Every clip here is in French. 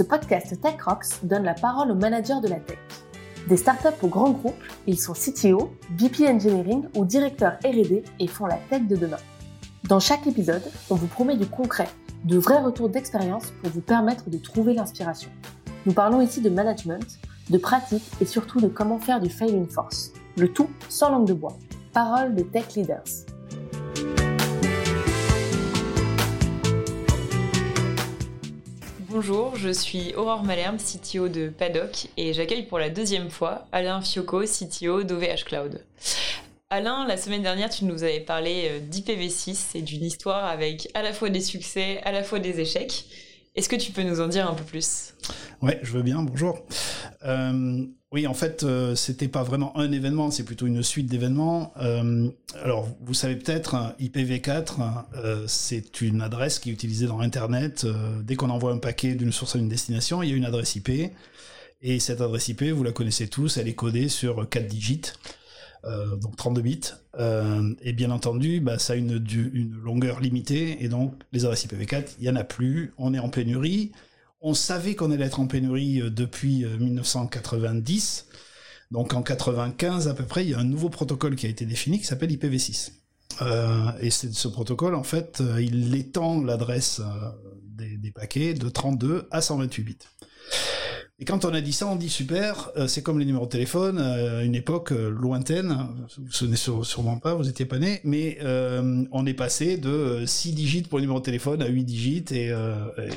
Ce podcast Tech Rocks donne la parole aux managers de la tech. Des startups aux grands groupes, ils sont CTO, VP Engineering ou directeurs R&D et font la tech de demain. Dans chaque épisode, on vous promet du concret, de vrais retours d'expérience pour vous permettre de trouver l'inspiration. Nous parlons ici de management, de pratique et surtout de comment faire du failing force. Le tout sans langue de bois. Parole de tech leaders. Bonjour, je suis Aurore Malherbe, CTO de Paddock, et j'accueille pour la deuxième fois Alain Fioco, CTO d'OVH Cloud. Alain, la semaine dernière, tu nous avais parlé euh, d'IPv6 et d'une histoire avec à la fois des succès, à la fois des échecs. Est-ce que tu peux nous en dire un peu plus? Ouais, je veux bien, bonjour. Euh, oui, en fait, euh, c'était pas vraiment un événement, c'est plutôt une suite d'événements. Euh, alors, vous savez peut-être, IPv4, euh, c'est une adresse qui est utilisée dans Internet. dès qu'on envoie un paquet d'une source à une destination, il y a une adresse IP. Et cette adresse IP, vous la connaissez tous, elle est codée sur 4 digits. donc 32 bits. et bien entendu, bah, ça a une, une longueur limitée, et donc les adresses IPv4, il n'y en a plus, on est en pénurie. On savait qu'on allait être en pénurie euh, depuis 1990. Euh, Donc en 95 à peu près, il y a un nouveau protocole qui a été défini qui s'appelle IPv6. Euh, et ce protocole, en fait, il étend l'adresse des, des, paquets de 32 à 128 bits. Et quand on a dit ça, on dit super, euh, c'est comme les numéros de téléphone, euh, une époque euh, lointaine, vous vous souvenez sûrement pas, vous étiez pas né, mais on est passé de 6 digits pour le numéro de téléphone à 8 digits, et,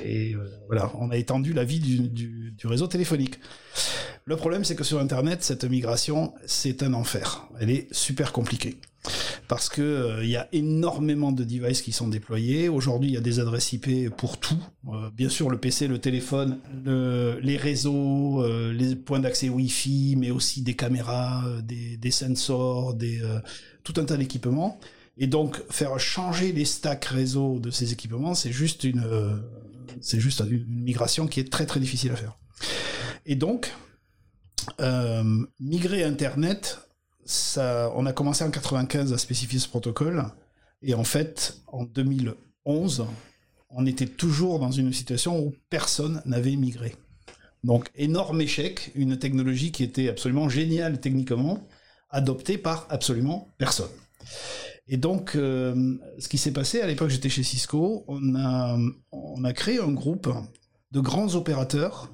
et voilà, on a étendu la vie du, du, du réseau téléphonique. Le problème, c'est que sur Internet, cette migration, c'est un enfer. Elle est super compliquée parce que euh, il y a énormément de devices qui sont déployés. Aujourd'hui, il y a des adresses IP pour tout. Euh, bien sûr, le PC, le téléphone, les réseaux, euh, les points d'accès Wi-Fi, mais aussi des caméras, des, des sensors, des tout un tas d'équipements. Et donc, faire changer les stacks réseau de ces équipements, c'est juste une, c'est juste une migration qui est très très difficile à faire. Et donc, migrer Internet on a commencé en 95 à spécifier ce protocole, et en fait, en 2011, on était toujours dans une situation où personne n'avait migré. Donc, énorme échec, une technologie qui était absolument géniale techniquement, adoptée par absolument personne. Et donc, euh, ce qui s'est passé, à l'époque j'étais chez Cisco, on a créé un groupe de grands opérateurs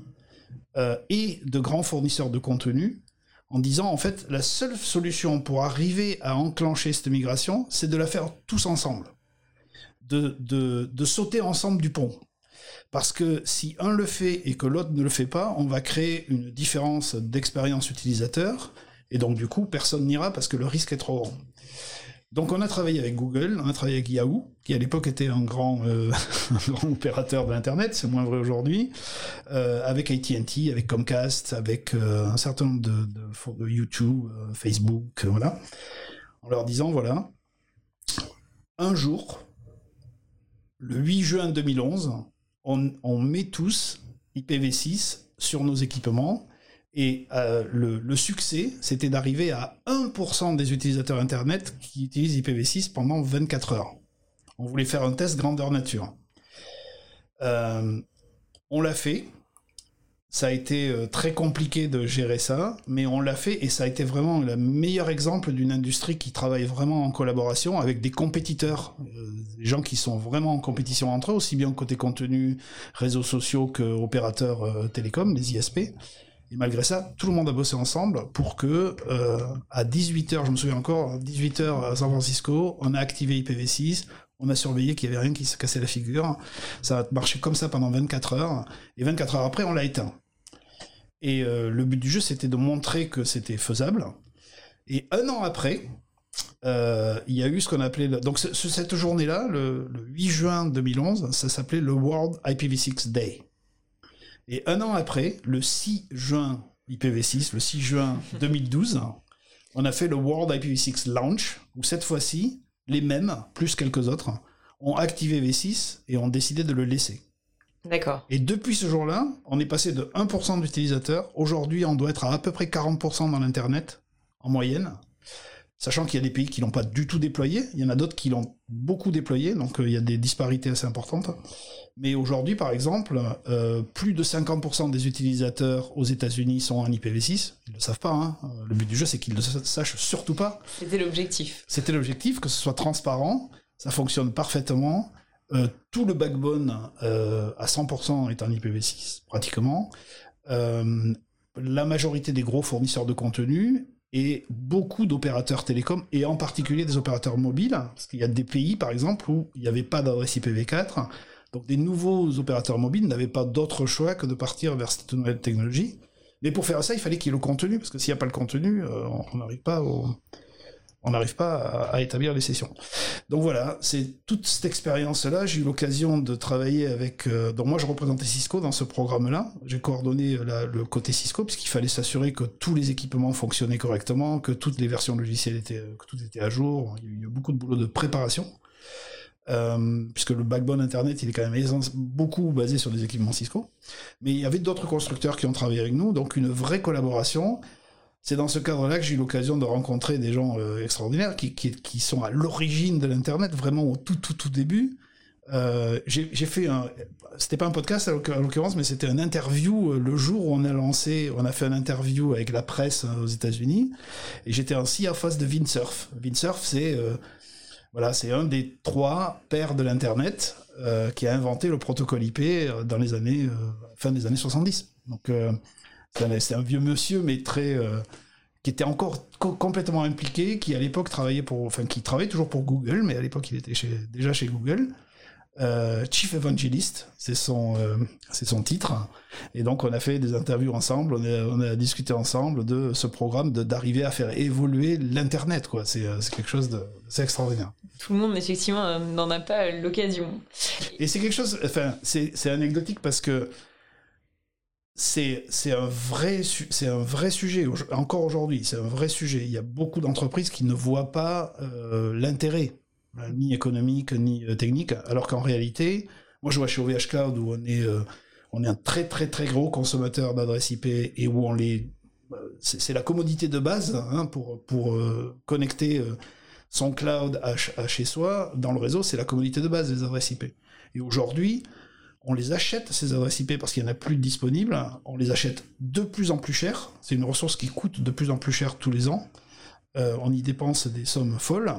euh, et de grands fournisseurs de contenu en disant en fait la seule solution pour arriver à enclencher cette migration, c'est de la faire tous ensemble, de, de, sauter ensemble du pont. Parce que si un le fait et que l'autre ne le fait pas, on va créer une différence d'expérience utilisateur, et donc du coup personne n'ira parce que le risque est trop grand. Donc on a travaillé avec Google, on a travaillé avec Yahoo, qui à l'époque était un grand, euh, opérateur d'Internet, c'est moins vrai aujourd'hui, euh, avec AT&T, avec Comcast, avec euh, un certain nombre de, de, de YouTube, Facebook, voilà, en leur disant, voilà, un jour, le 8 juin 2011, on, on met tous IPv6 sur nos équipements, et euh, le, succès, c'était d'arriver à 1% des utilisateurs Internet qui utilisent IPv6 pendant 24 heures. On voulait faire un test grandeur nature. Euh, on l'a fait. Ça a été euh, très compliqué de gérer ça, mais on l'a fait et ça a été vraiment le meilleur exemple d'une industrie qui travaille vraiment en collaboration avec des compétiteurs, des gens qui sont vraiment en compétition entre eux, aussi bien côté contenu, réseaux sociaux que opérateurs télécoms, les ISP. Et malgré ça, tout le monde a bossé ensemble pour que, euh, à 18h, je me souviens encore, à 18h à San Francisco, on a activé IPv6, on a surveillé qu'il n'y avait rien qui se cassait la figure. Ça a marché comme ça pendant 24 heures. Et 24 heures après, on l'a éteint. Et euh, le but du jeu, c'était de montrer que c'était faisable. Et un an après, euh, il y a eu ce qu'on appelait... Donc cette journée-là, le 8 juin 2011, ça s'appelait le World IPv6 Day. Et un an après, le 6 juin IPv6, le 6 juin 2012, on a fait le World IPv6 Launch, où cette fois-ci, les mêmes, plus quelques autres, ont activé V6 et ont décidé de le laisser. D'accord. Et depuis ce jour-là, on est passé de 1% d'utilisateurs. Aujourd'hui, on doit être à à peu près 40% dans l'Internet, en moyenne. Sachant qu'il y a des pays qui l'ont pas du tout déployé, il y en a d'autres qui l'ont beaucoup déployé, donc euh, il y a des disparités assez importantes. Mais aujourd'hui, par exemple, euh, plus de 50% des utilisateurs aux États-Unis sont en IPv6. Ils le savent pas. Hein. Le but du jeu, c'est qu'ils ne le sachent surtout pas. C'était l'objectif. C'était l'objectif, que ce soit transparent. Ça fonctionne parfaitement. Euh, tout le backbone euh, à 100% est en IPv6, pratiquement. Euh, la majorité des gros fournisseurs de contenu et beaucoup d'opérateurs télécoms, et en particulier des opérateurs mobiles, parce qu'il y a des pays, par exemple, où il n'y avait pas d'adresse IPv4, donc des nouveaux opérateurs mobiles n'avaient pas d'autre choix que de partir vers cette nouvelle technologie. Mais pour faire ça, il fallait qu'il y ait le contenu, parce que s'il n'y a pas le contenu, on n'arrive pas au, on n'arrive pas à, établir les sessions. Donc voilà, c'est toute cette expérience-là. J'ai eu l'occasion de travailler avec. Euh, donc moi, je représentais Cisco dans ce programme-là. J'ai coordonné euh, le côté Cisco puisqu'il fallait s'assurer que tous les équipements fonctionnaient correctement, que toutes les versions logicielles étaient, que tout était à jour. Il y a eu beaucoup de boulot de préparation. Euh, puisque le backbone Internet, il est quand même beaucoup basé sur des équipements Cisco. Mais il y avait d'autres constructeurs qui ont travaillé avec nous, donc une vraie collaboration c'est dans ce cadre-là que j'ai eu l'occasion de rencontrer des gens euh, extraordinaires qui, sont à l'origine de l'Internet, vraiment au tout, tout, tout début. Euh, j'ai fait un, c'était pas un podcast à l'occurrence, mais c'était une interview euh, le jour où on a lancé, on a fait une interview avec la presse aux États-Unis, et j'étais ainsi en face de Windsurf. Windsurf, c'est voilà, c'est un des trois pères de l'internet qui a inventé le protocole IP dans les années fin des années 70. Donc c'est un, vieux monsieur, mais très. Euh, qui était encore complètement impliqué, qui à l'époque travaillait pour. Enfin, qui travaillait toujours pour Google, mais à l'époque il était déjà chez Google. Euh, Chief Evangelist, c'est son, euh, c'est son titre. Et donc on a fait des interviews ensemble, on a, discuté ensemble de ce programme d'arriver à faire évoluer l'internet, quoi. C'est, quelque chose de, c'est extraordinaire. Tout le monde effectivement n'en a pas l'occasion. Et c'est quelque chose, enfin, c'est, c'est anecdotique parce que c'est un vrai un vrai sujet encore aujourd'hui c'est un vrai sujet. Il y a beaucoup d'entreprises qui ne voient pas euh, l'intérêt euh, ni économique ni euh, technique alors qu'en réalité moi je vois chez OVH Cloud où on est on est un très très très gros consommateur d'adresses IP et où on les c'est la commodité de base hein, pour pour connecter son cloud à, chez soi. Dans le réseau c'est la commodité de base des adresses IP et aujourd'hui on les achète, ces adresses IP, parce qu'il n'y en a plus disponibles, on les achète de plus en plus cher, c'est une ressource qui coûte de plus en plus cher tous les ans, euh, on y dépense des sommes folles,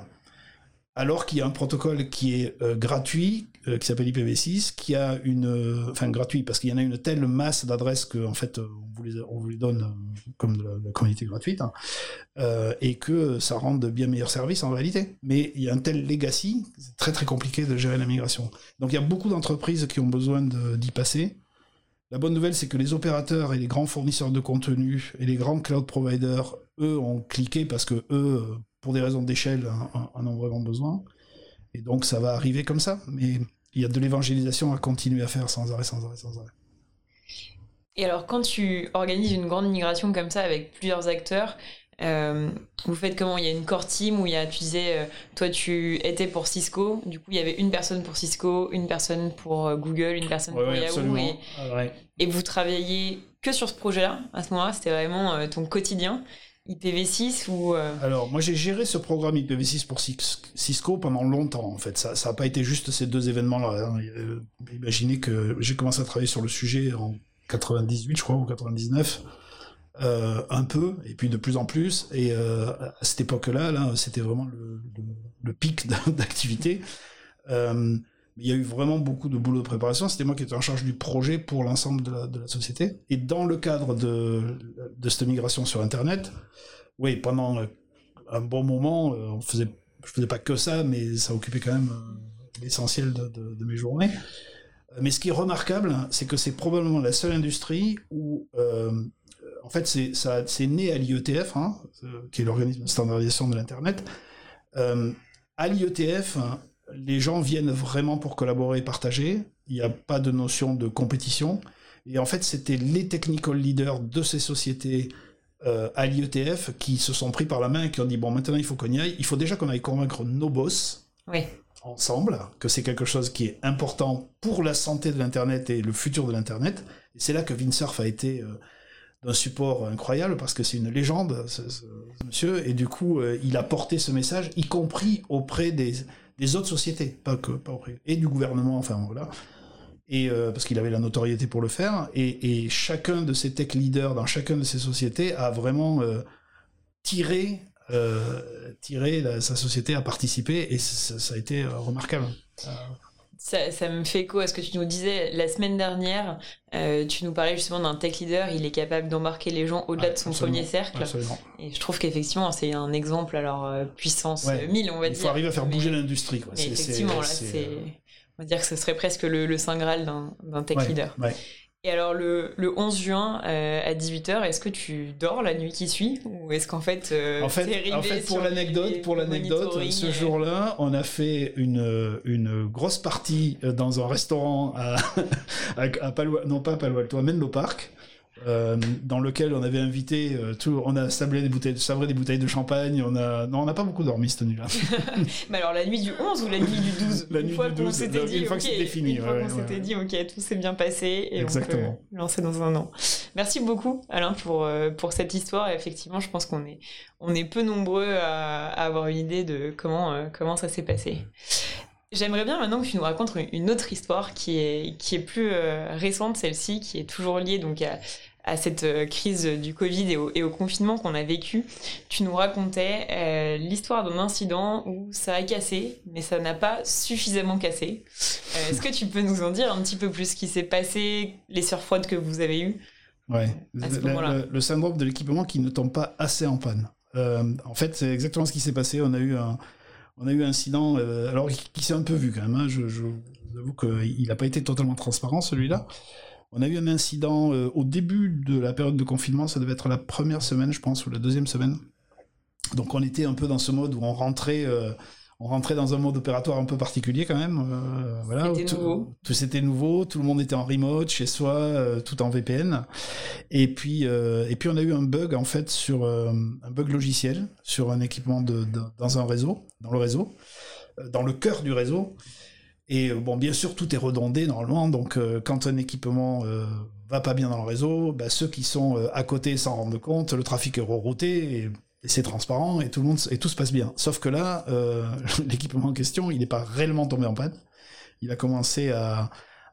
alors qu'il y a un protocole qui est euh, gratuit, euh, qui s'appelle IPv6, qui a une, euh, enfin gratuit parce qu'il y en a une telle masse d'adresses que en fait on vous les, on donne comme de la, communauté gratuite, hein, et que ça rend de bien meilleurs services en réalité. Mais il y a un tel legacy, c'est très très compliqué de gérer la migration. Donc il y a beaucoup d'entreprises qui ont besoin d'y passer. La bonne nouvelle, c'est que les opérateurs et les grands fournisseurs de contenu et les grands cloud providers, eux, ont cliqué parce que eux pour des raisons d'échelle, en, ont vraiment besoin. Et donc ça va arriver comme ça, mais il y a de l'évangélisation à continuer à faire sans arrêt, sans arrêt, sans arrêt. Et alors quand tu organises une grande migration comme ça avec plusieurs acteurs, euh, vous faites comment? Il y a une core team où il y a, tu disais, euh, toi tu étais pour Cisco, du coup il y avait une personne pour Cisco, une personne pour euh, Google, une personne pour Yahoo, et, ah, et, vous travailliez que sur ce projet-là à ce moment-là, c'était vraiment ton quotidien. IPv6 ou euh, Alors moi j'ai géré ce programme IPv6 pour Cisco pendant longtemps en fait. Ça n'a pas été juste ces deux événements-là. Hein. Euh, imaginez que j'ai commencé à travailler sur le sujet en 98 je crois ou 99. Euh, un peu et puis de plus en plus et à cette époque-là là, c'était vraiment le pic d'activité il y a eu vraiment beaucoup de boulot de préparation. C'était moi qui étais en charge du projet pour l'ensemble de la, société. Et dans le cadre de, cette migration sur Internet, oui, pendant un bon moment, euh, on faisait, je faisais pas que ça, mais ça occupait quand même euh, l'essentiel de, mes journées. Euh, mais ce qui est remarquable, c'est que c'est probablement la seule industrie où, en fait, c'est né à l'IETF, hein, qui est l'organisme de standardisation de l'Internet. à l'IETF, les gens viennent vraiment pour collaborer et partager. Il n'y a pas de notion de compétition. Et en fait, c'était les technical leaders de ces sociétés euh, à l'IETF qui se sont pris par la main et qui ont dit bon, maintenant il faut qu'on y aille. Il faut déjà qu'on aille convaincre nos boss. Ensemble, que c'est quelque chose qui est important pour la santé de l'Internet et le futur de l'Internet. Et c'est là que Windsurf a été euh, d'un support incroyable parce que c'est une légende, ce, monsieur, et du coup, euh, il a porté ce message, y compris auprès des, des autres sociétés, pas que pas auprès, et du gouvernement, enfin voilà. Et euh, parce qu'il avait la notoriété pour le faire, et, chacun de ces tech leaders dans chacun de ces sociétés a vraiment euh, tiré, tiré sa société à participer, et ça a été remarquable. Ça, me fait écho à ce que tu nous disais la semaine dernière. Euh, tu nous parlais justement d'un tech leader. Il est capable d'embarquer les gens au-delà de son premier cercle. Et je trouve qu'effectivement, c'est un exemple, alors euh, puissance 1000, on va dire. Il faut arriver à faire bouger l'industrie. Effectivement, là, c'est. On va dire que ce serait presque le, le saint graal d'un tech leader. Et alors le, le 11 juin euh, à 18h, est-ce que tu dors la nuit qui suit ou est-ce qu'en fait, euh, en fait, en fait pour l'anecdote, pour l'anecdote, ce euh, jour-là, on a fait une une grosse partie dans un restaurant à, à, Palo, non pas à Palo Alto, à Menlo Park. Euh, dans lequel on avait invité euh, tout, on a sablé des bouteilles, sabré des bouteilles de champagne, on a, non, on n'a pas beaucoup dormi cette nuit-là. Mais alors la nuit du 11 ou la nuit du 12 La nuit fois du 12, s'était dit, une fois que c'était fini. Une fois qu'on s'était dit, ok, tout s'est bien passé et Exactement. on peut lancer dans un an. Merci beaucoup Alain pour euh, pour cette histoire. Et effectivement, je pense qu'on est on est peu nombreux à, avoir une idée de comment comment ça s'est passé. J'aimerais bien maintenant que tu nous racontes une autre histoire qui est, qui est plus récente, celle-ci, qui est toujours liée donc à, à cette euh, crise du Covid et au, confinement qu'on a vécu, tu nous racontais euh, l'histoire d'un incident où ça a cassé, mais ça n'a pas suffisamment cassé. Euh, est-ce que tu peux nous en dire un petit peu plus ce qui s'est passé, les surfroides que vous avez eues Ouais, le, syndrome de l'équipement qui ne tombe pas assez en panne. en fait, c'est exactement ce qui s'est passé. On a eu un, on a eu un incident, alors qui, s'est un peu vu quand même. Hein. Je, je, vous avoue qu'il n'a pas été totalement transparent celui-là. On a eu un incident euh, au début de la période de confinement, ça devait être la première semaine, je pense, ou la deuxième semaine. Donc on était un peu dans ce mode où on rentrait, euh, on rentrait dans un mode opératoire un peu particulier quand même. Euh, voilà, c'était nouveau. Tout, c'était nouveau, tout le monde était en remote chez soi, tout en VPN. Et puis, et puis on a eu un bug en fait sur un bug logiciel sur un équipement de, dans un réseau, dans le réseau, dans le cœur du réseau. Et euh, bon, bien sûr, tout est redondé normalement. Donc, euh, quand un équipement euh, va pas bien dans le réseau, bah, ceux qui sont à côté s'en rendent compte, le trafic est rerouté et, c'est transparent et tout et tout se passe bien. Sauf que là, l'équipement en question, il n'est pas réellement tombé en panne. Il a commencé à,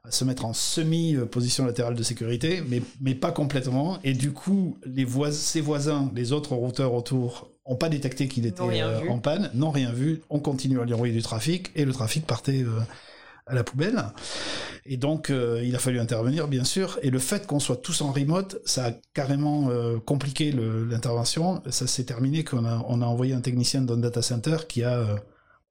se mettre en semi-position latérale de sécurité, mais, mais pas complètement. Et du coup, les vois ses voisins, les autres routeurs autour, ont pas détecté qu'il était en panne, n'ont rien vu. On continue à lui envoyer du trafic et le trafic partait à la poubelle. Et donc, euh, il a fallu intervenir, bien sûr. Et le fait qu'on soit tous en remote, ça a carrément euh, compliqué l'intervention. Ça s'est terminé qu'on a, on a envoyé un technicien d'un data center qui a, euh,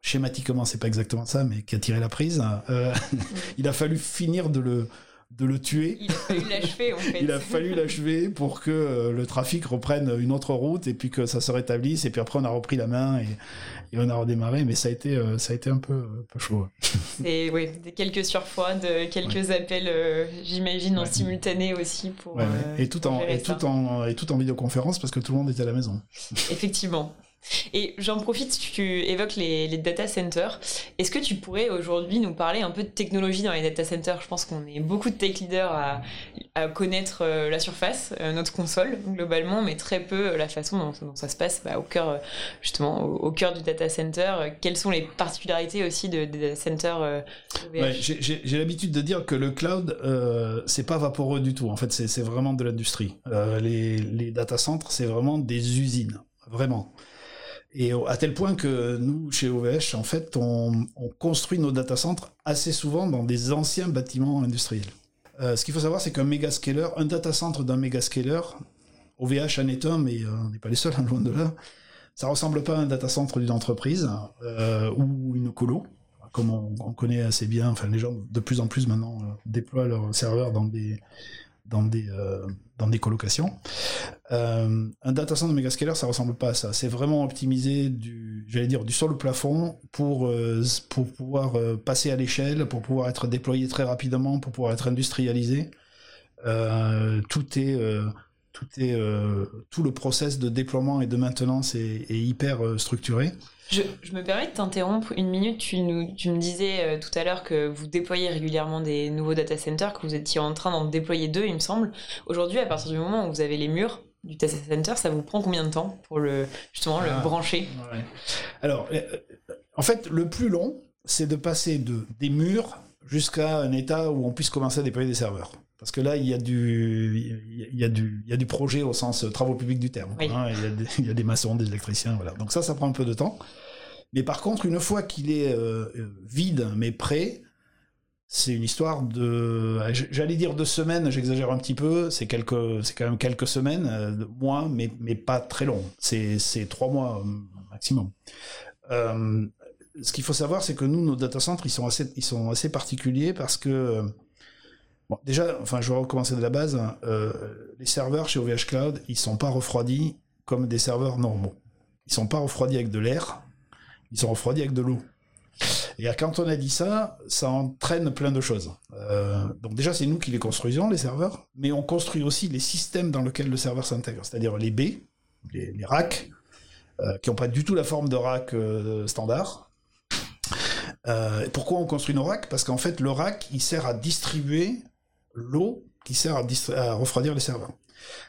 schématiquement, c'est pas exactement ça, mais qui a tiré la prise. il a fallu finir de le, de le tuer. Il a fallu l'achever en fait. Il a fallu l'achever pour que le trafic reprenne une autre route et puis que ça se rétablisse. Et puis après, on a repris la main et, et on a redémarré, mais ça a été, euh, ça a été un peu, un peu chaud. Et oui, quelques surfroides, quelques appels, euh, j'imagine, en simultané aussi pour. et tout en, et tout en, et tout en vidéoconférence parce que tout le monde était à la maison. Effectivement. Et j'en profite, tu évoques les, data centers. Est-ce que tu pourrais aujourd'hui nous parler un peu de technologie dans les data centers? Je pense qu'on est beaucoup de tech leaders à, connaître euh, la surface, euh, notre console globalement, mais très peu euh, la façon dont, ça se passe bah, au cœur, justement, au, cœur du data center. Quelles sont les particularités aussi de, des data centers J'ai l'habitude de dire que le cloud, c'est pas vaporeux du tout. En fait, c'est vraiment de l'industrie. les, les data centers, c'est vraiment des usines, vraiment. Et à tel point que nous, chez OVH, en fait, on, construit nos data centers assez souvent dans des anciens bâtiments industriels. Euh, ce qu'il faut savoir, c'est qu'un méga-scaler, un data center d'un méga-scaler, OVH en est un, mais euh, on n'est pas les seuls, hein, loin de là, ça ressemble pas à un data center d'une entreprise euh, ou une colo, comme on, on, connaît assez bien. Enfin, les gens de plus en plus maintenant déploient leurs serveurs dans des dans des, euh, dans des colocations. Euh, un data center de Megascaler, ça ressemble pas à ça. C'est vraiment optimisé du, j'allais dire, du sol au plafond pour, euh, pour pouvoir passer à l'échelle, pour pouvoir être déployé très rapidement, pour pouvoir être industrialisé. tout est tout est tout le process de déploiement et de maintenance est, hyper structuré. Je, je, me permets de t'interrompre une minute. Tu, nous, tu me disais euh, tout à l'heure que vous déployez régulièrement des nouveaux data centers, que vous étiez en train d'en déployer deux, il me semble. Aujourd'hui, à partir du moment où vous avez les murs du data center, ça vous prend combien de temps pour le justement le Ah. brancher? Ouais. Alors, euh, en fait, le plus long, c'est de passer de des murs jusqu'à un état où on puisse commencer à déployer des serveurs. Parce que là, il y a du, il y a du, il y a du projet au sens euh, travaux publics du terme. Oui. hein. il, y a des, il y a des maçons, des électriciens, voilà. Donc ça, ça prend un peu de temps. Mais par contre, une fois qu'il est euh, euh, vide mais prêt, c'est une histoire de, j'allais dire de semaines, j'exagère un petit peu. C'est quelques, c'est quand même quelques semaines, euh, mois, mais mais pas très long. C'est c'est trois mois maximum. Euh, ce qu'il faut savoir, c'est que nous, nos data centers, ils sont assez, ils sont assez particuliers parce que, déjà, enfin, je vais recommencer de la base. hein, euh, les serveurs chez OVH Cloud, ils sont pas refroidis comme des serveurs normaux. Ils sont pas refroidis avec de l'air, ils sont refroidis avec de l'eau. Et quand on a dit ça, ça entraîne plein de choses. Euh, donc déjà, c'est nous qui les construisons, les serveurs, mais on construit aussi les systèmes dans lesquels le serveur s'intègre, c'est-à-dire les baies, les, racks, euh, qui n'ont pas du tout la forme de rack standard. Pourquoi on construit nos racks? Parce qu'en fait, le rack, il sert à distribuer l'eau qui sert à, refroidir les serveurs.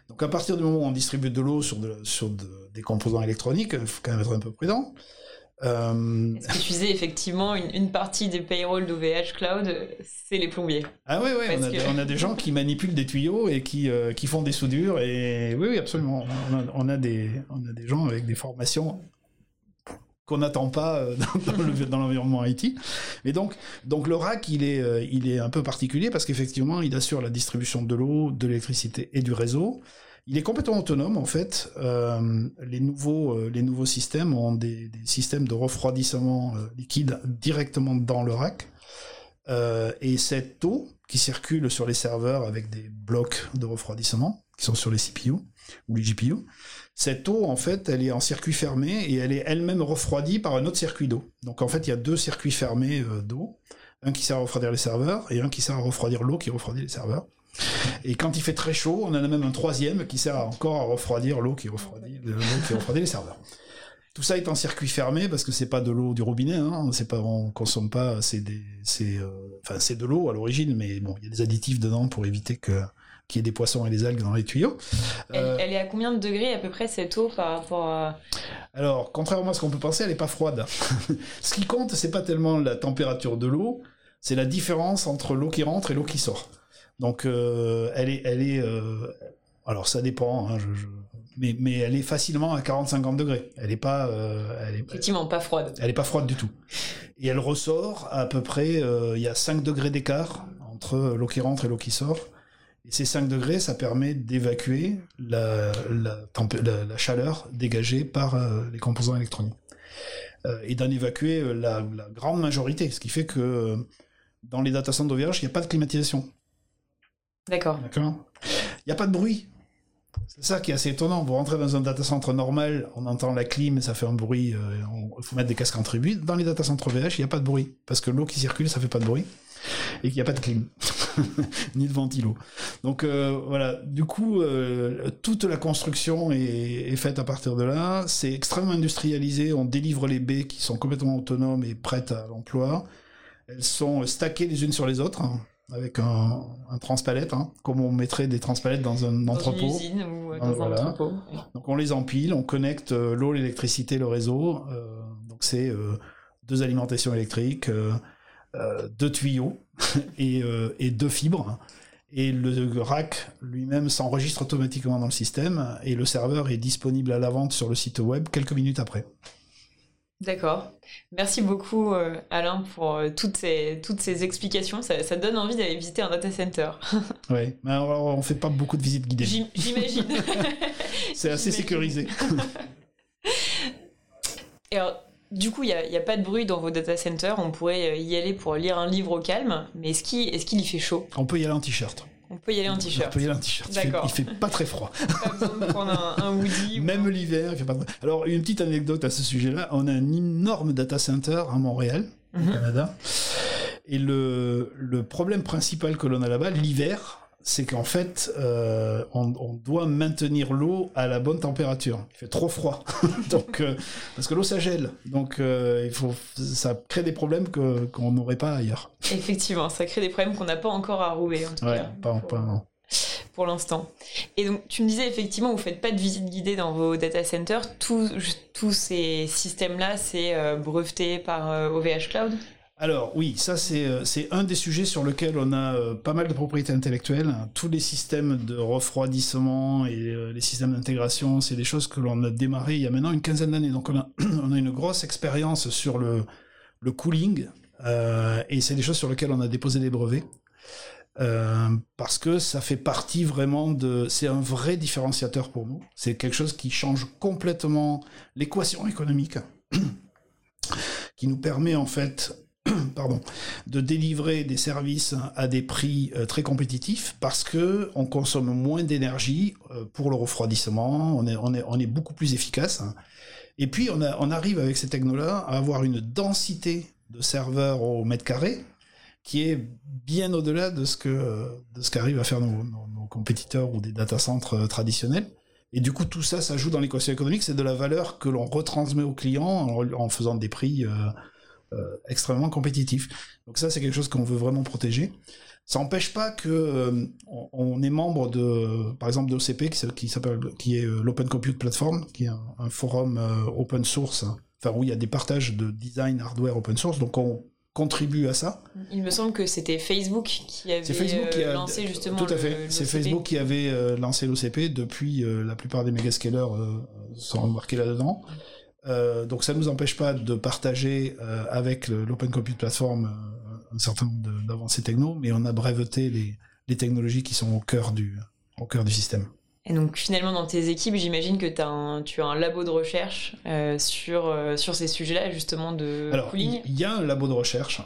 Donc à partir du moment où on distribue de l'eau sur, de- sur de- des composants électroniques, il faut quand même être un peu prudent. Euh, disais effectivement une, une partie des payrolls d'OVH Cloud, c'est les plombiers? Ah oui, oui, on a, que- des- on a des gens qui manipulent des tuyaux et qui, euh, qui font des soudures. Et oui, oui, absolument. On a, on a des, on a des gens avec des formations qu'on n'attend pas euh, dans, dans le- dans l'environnement IT. Et donc, donc le rack, il est, euh, il est un peu particulier parce qu'effectivement, il assure la distribution de l'eau, de l'électricité et du réseau. Il est complètement autonome en fait. Euh, les nouveaux, les nouveaux systèmes ont des, systèmes de refroidissement liquide directement dans le rack. Et cette eau qui circule sur les serveurs avec des blocs de refroidissement qui sont sur les CPU ou les GPU, cette eau en fait, elle est en circuit fermé et elle est elle-même refroidie par un autre circuit d'eau. Donc en fait, il y a deux circuits fermés euh, d'eau, un qui sert à refroidir les serveurs et un qui sert à refroidir l'eau qui refroidit les serveurs. Et quand il fait très chaud, on a même un troisième qui sert encore à refroidir l'eau qui refroidit, l'eau qui refroidit les serveurs. Tout ça est en circuit fermé parce que c'est pas de l'eau du robinet, hein, c'est consomme pas, c'est euh, c'est de l'eau à l'origine, mais bon, il y a des additifs dedans pour éviter que qu'il y ait des poissons et des algues dans les tuyaux. elle, Euh, elle est à combien de degrés à peu près cette eau par rapport à... Alors, contrairement à ce qu'on peut penser, elle est pas froide. ce qui compte, c'est pas tellement la température de l'eau, c'est la différence entre l'eau qui rentre et l'eau qui sort. Donc, euh, elle est, elle est, euh, alors ça dépend, hein, je, je- mais, mais elle est facilement à 40-50 degrés. Elle est pas, euh, elle est, Effectivement, pas froide. elle est pas froide du tout. Et elle ressort à peu près, euh, il y a 5 degrés d'écart entre l'eau qui rentre et l'eau qui sort. Et ces 5 degrés, ça permet d'évacuer la, la, tempé- la- la chaleur dégagée par euh, les composants électroniques. Euh, et d'en évacuer euh, la, grande majorité. Ce qui fait que euh, dans les data centers d'OVH, il n'y a pas de climatisation. D'accord. D'accord? Il n'y a pas de bruit. C'est ça qui est assez étonnant. Vous rentrez dans un data center normal, on entend la clim, ça fait un bruit, il faut mettre des casques en tribu. Dans les data centers VH, il n'y a pas de bruit. Parce que l'eau qui circule, ça fait pas de bruit. Et qu'il n'y a pas de clim. Ni de ventilo. Donc euh, voilà, du coup, euh, toute la construction est, est faite à partir de là. C'est extrêmement industrialisé. On délivre les baies qui sont complètement autonomes et prêtes à l'emploi. Elles sont stackées les unes sur les autres. hein, avec un, un transpalette, hein, comme on mettrait des transpalettes dans un Dans entrepôt. une usine ou euh, Ah, dans voilà. un entrepôt. Donc on les empile, on connecte l'eau, l'électricité, le réseau. donc c'est deux alimentations électriques, euh, deux tuyaux et, euh, et deux fibres. Et le rack lui-même s'enregistre automatiquement dans le système et le serveur est disponible à la vente sur le site web quelques minutes après. D'accord. Merci beaucoup euh, Alain pour euh, toutes, ces, toutes ces explications. Ça, ça donne envie d'aller visiter un data center. Ouais, mais alors, on fait pas beaucoup de visites guidées. J'im- J'imagine. C'est assez sécurisé. Et alors, du coup, il n'y a, il y a pas de bruit dans vos data centers. On pourrait euh, y aller pour lire un livre au calme. Mais est-ce qu'il est y fait chaud? On peut y aller en t-shirt. On peut y aller en On t-shirt. peut y aller en t-shirt. Il fait- D'accord. Il fait pas très froid. Pas besoin de prendre un, un hoodie. Même l'hiver, il fait pas de- Alors, une petite anecdote à ce sujet-là. On a un énorme data center à Montréal, au Mhm. Canada. Et le, le problème principal que l'on a là-bas, l'hiver, c'est qu'en fait, euh, on, doit maintenir l'eau à la bonne température. Il fait trop froid, donc euh, parce que l'eau ça gèle, donc euh, il faut, ça crée des problèmes que qu'on n'aurait pas ailleurs. Effectivement, ça crée des problèmes qu'on n'a pas encore à rouler en tout ouais, Pas, pas, pour l'instant. Et donc, tu me disais effectivement, vous faites pas de visite guidée dans vos data centers. Tous, tous ces systèmes-là, c'est breveté par OVH Cloud? Alors oui, ça euh, c'est un des sujets sur lequel on a euh, pas mal de propriétés intellectuelles. Tous les systèmes de refroidissement et euh, les systèmes d'intégration, c'est des choses que l'on a démarré il y a maintenant une quinzaine d'années. Donc on a, on a une grosse expérience sur le, le cooling et c'est des choses sur lesquelles on a déposé des brevets. parce que ça fait partie vraiment de... C'est un vrai différenciateur pour nous. C'est quelque chose qui change complètement l'équation économique, qui nous permet en fait de délivrer des services à des prix euh, très compétitifs parce que on consomme moins d'énergie euh, pour le refroidissement, on est, on est, on est beaucoup plus efficace. Et puis on, arrive avec ces technos-là à avoir une densité de serveurs au mètre carré qui est bien au-delà de ce que de ce qu'arrivent à faire nos, nos, compétiteurs ou des data centres euh, traditionnels. Et du coup, tout ça, ça joue dans l'équation économique. C'est de la valeur que l'on retransmet aux clients en, faisant des prix extrêmement compétitif. Donc ça, c'est quelque chose qu'on veut vraiment protéger. Ça n'empêche pas que euh, on, est membre de, par exemple, d'OCP qui s'appelle, qui est euh, l'Open Compute Platform, qui est un, forum open source, enfin où il y a des partages de design hardware open source. Donc on contribue à ça. Il me semble que c'était Facebook qui avait Facebook qui a, lancé justement. Tout à fait. C'est Facebook qui avait lancé l'OCP. Depuis, la plupart des mégascalers sont embarqués là-dedans. Euh, donc ça ne nous empêche pas de partager euh, avec l'Open Compute Platform euh, un certain nombre d'avancées techno, mais on a breveté les, les, technologies qui sont au cœur du, au cœur du système. Et donc finalement dans tes équipes, j'imagine que as tu as un labo de recherche sur, sur ces sujets-là justement de Alors, Il y, a un labo de recherche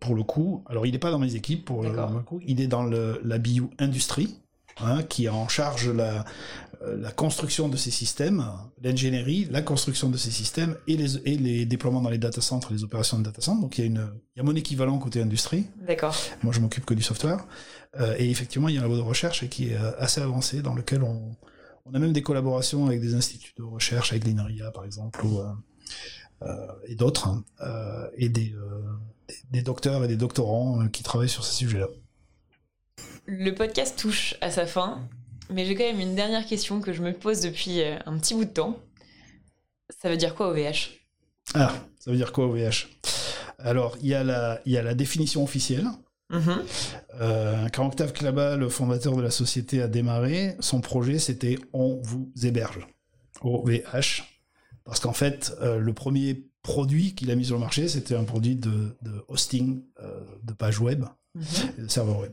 pour le coup. Alors il n'est pas dans mes équipes pour le, coup, il est dans le, la bio industrie. Hein, qui est en charge la, la construction de ces systèmes, l'ingénierie, la construction de ces systèmes et les, et les déploiements dans les data centres, les opérations de data centres. Donc il y a, une, il y a mon équivalent côté industrie. D'accord. Moi je m'occupe que du software. Euh, et effectivement il y a un labo de recherche qui est euh, assez avancé dans lequel on, on a même des collaborations avec des instituts de recherche, avec l'INRIA par exemple, ou, euh, et d'autres, hein, et des, des, des, docteurs et des doctorants qui travaillent sur ces sujets-là. Le podcast touche à sa fin. Mais j'ai quand même une dernière question que je me pose depuis euh, un petit bout de temps. Ça veut dire quoi OVH Ah, ça veut dire quoi OVH Alors, il y, a la, il y a la définition officielle. Mm-hmm. Euh, quand Octave Klaba, le fondateur de la société, a démarré, son projet c'était On vous héberge. OVH. Parce qu'en fait, euh, le premier produit qu'il a mis sur le marché, c'était un produit de, hosting de page web, mm-hmm. de serveur web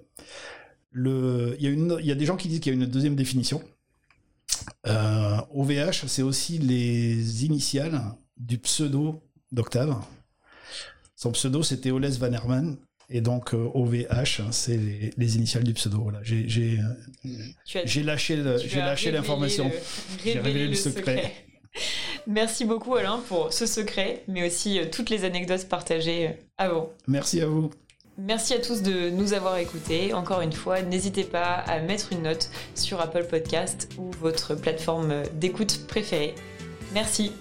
il, y a y des gens qui disent qu'il y a une deuxième définition. Euh, OVH, c'est aussi les initiales du pseudo d'Octave. Son pseudo, c'était Oles Van Herman. Et donc, OVH, euh, c'est les, initiales du pseudo. Voilà. J'ai, j'ai, j'ai lâché, j'ai lâché l'information. J'ai révélé le, secret. Merci beaucoup Alain pour ce secret, mais aussi euh, toutes les anecdotes partagées avant. Merci à vous. Merci à tous de nous avoir écoutés. Encore une fois, n'hésitez pas à mettre une note sur Apple Podcast ou votre plateforme d'écoute préférée. Merci.